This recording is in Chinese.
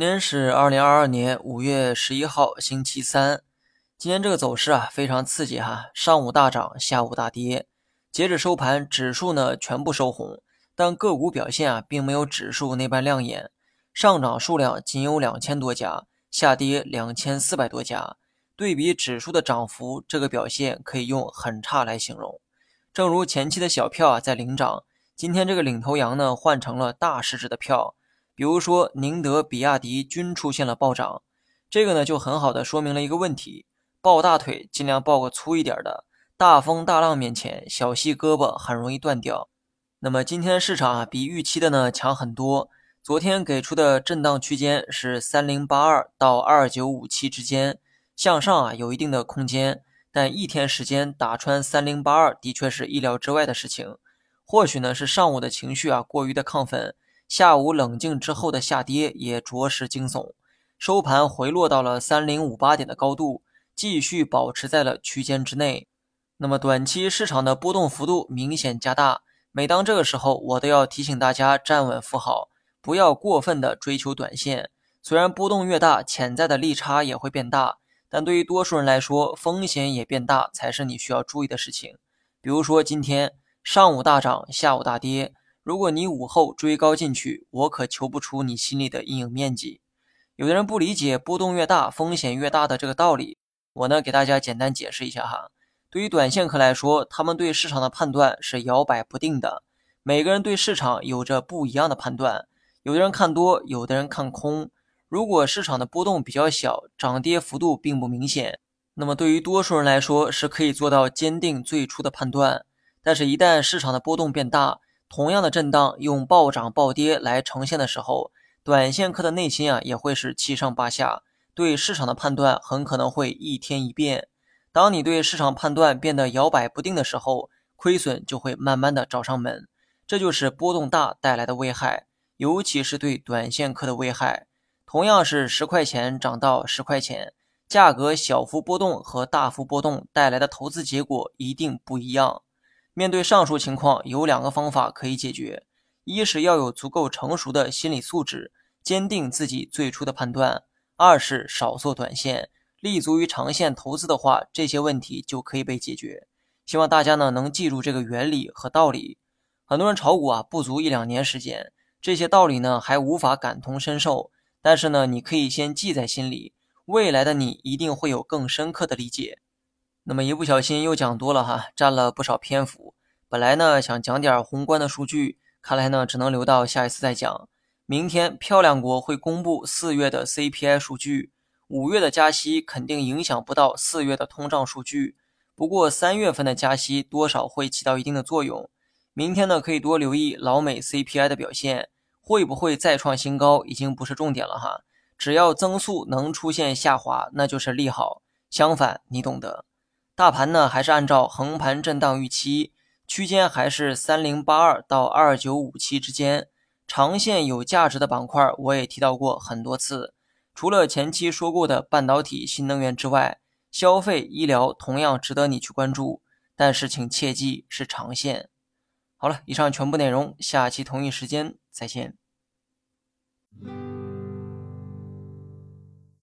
今天是二零二二年五月十一号，星期三。今天这个走势啊，非常刺激哈，上午大涨，下午大跌。截止收盘，指数呢全部收红，但个股表现啊，并没有指数那般亮眼。上涨数量仅有两千多家，下跌两千四百多家。对比指数的涨幅，这个表现可以用很差来形容。正如前期的小票啊在领涨，今天这个领头羊呢换成了大市值的票。比如说，宁德、比亚迪均出现了暴涨，这个呢就很好的说明了一个问题：抱大腿尽量抱个粗一点的，大风大浪面前，小细胳膊很容易断掉。那么今天市场啊比预期的呢强很多，昨天给出的震荡区间是三零八二到二九五七之间，向上啊有一定的空间，但一天时间打穿三零八二的确是意料之外的事情。或许呢是上午的情绪啊过于的亢奋。下午冷静之后的下跌也着实惊悚，收盘回落到了三零五八点的高度，继续保持在了区间之内。那么短期市场的波动幅度明显加大，每当这个时候，我都要提醒大家站稳扶好，不要过分的追求短线。虽然波动越大，潜在的利差也会变大，但对于多数人来说，风险也变大才是你需要注意的事情。比如说今天上午大涨，下午大跌。如果你午后追高进去，我可求不出你心里的阴影面积。有的人不理解波动越大风险越大的这个道理，我呢给大家简单解释一下哈。对于短线客来说，他们对市场的判断是摇摆不定的，每个人对市场有着不一样的判断。有的人看多，有的人看空。如果市场的波动比较小，涨跌幅度并不明显，那么对于多数人来说是可以做到坚定最初的判断。但是，一旦市场的波动变大，同样的震荡用暴涨暴跌来呈现的时候，短线客的内心啊也会是七上八下，对市场的判断很可能会一天一变。当你对市场判断变得摇摆不定的时候，亏损就会慢慢的找上门。这就是波动大带来的危害，尤其是对短线客的危害。同样是十块钱涨到十块钱，价格小幅波动和大幅波动带来的投资结果一定不一样。面对上述情况，有两个方法可以解决：一是要有足够成熟的心理素质，坚定自己最初的判断；二是少做短线，立足于长线投资的话，这些问题就可以被解决。希望大家呢能记住这个原理和道理。很多人炒股啊，不足一两年时间，这些道理呢还无法感同身受，但是呢，你可以先记在心里，未来的你一定会有更深刻的理解。那么一不小心又讲多了哈，占了不少篇幅。本来呢想讲点宏观的数据，看来呢只能留到下一次再讲。明天漂亮国会公布四月的 CPI 数据，五月的加息肯定影响不到四月的通胀数据。不过三月份的加息多少会起到一定的作用。明天呢可以多留意老美 CPI 的表现，会不会再创新高已经不是重点了哈。只要增速能出现下滑，那就是利好。相反，你懂得。大盘呢还是按照横盘震荡预期。区间还是三零八二到二九五七之间，长线有价值的板块我也提到过很多次。除了前期说过的半导体、新能源之外，消费、医疗同样值得你去关注，但是请切记是长线。好了，以上全部内容，下期同一时间再见。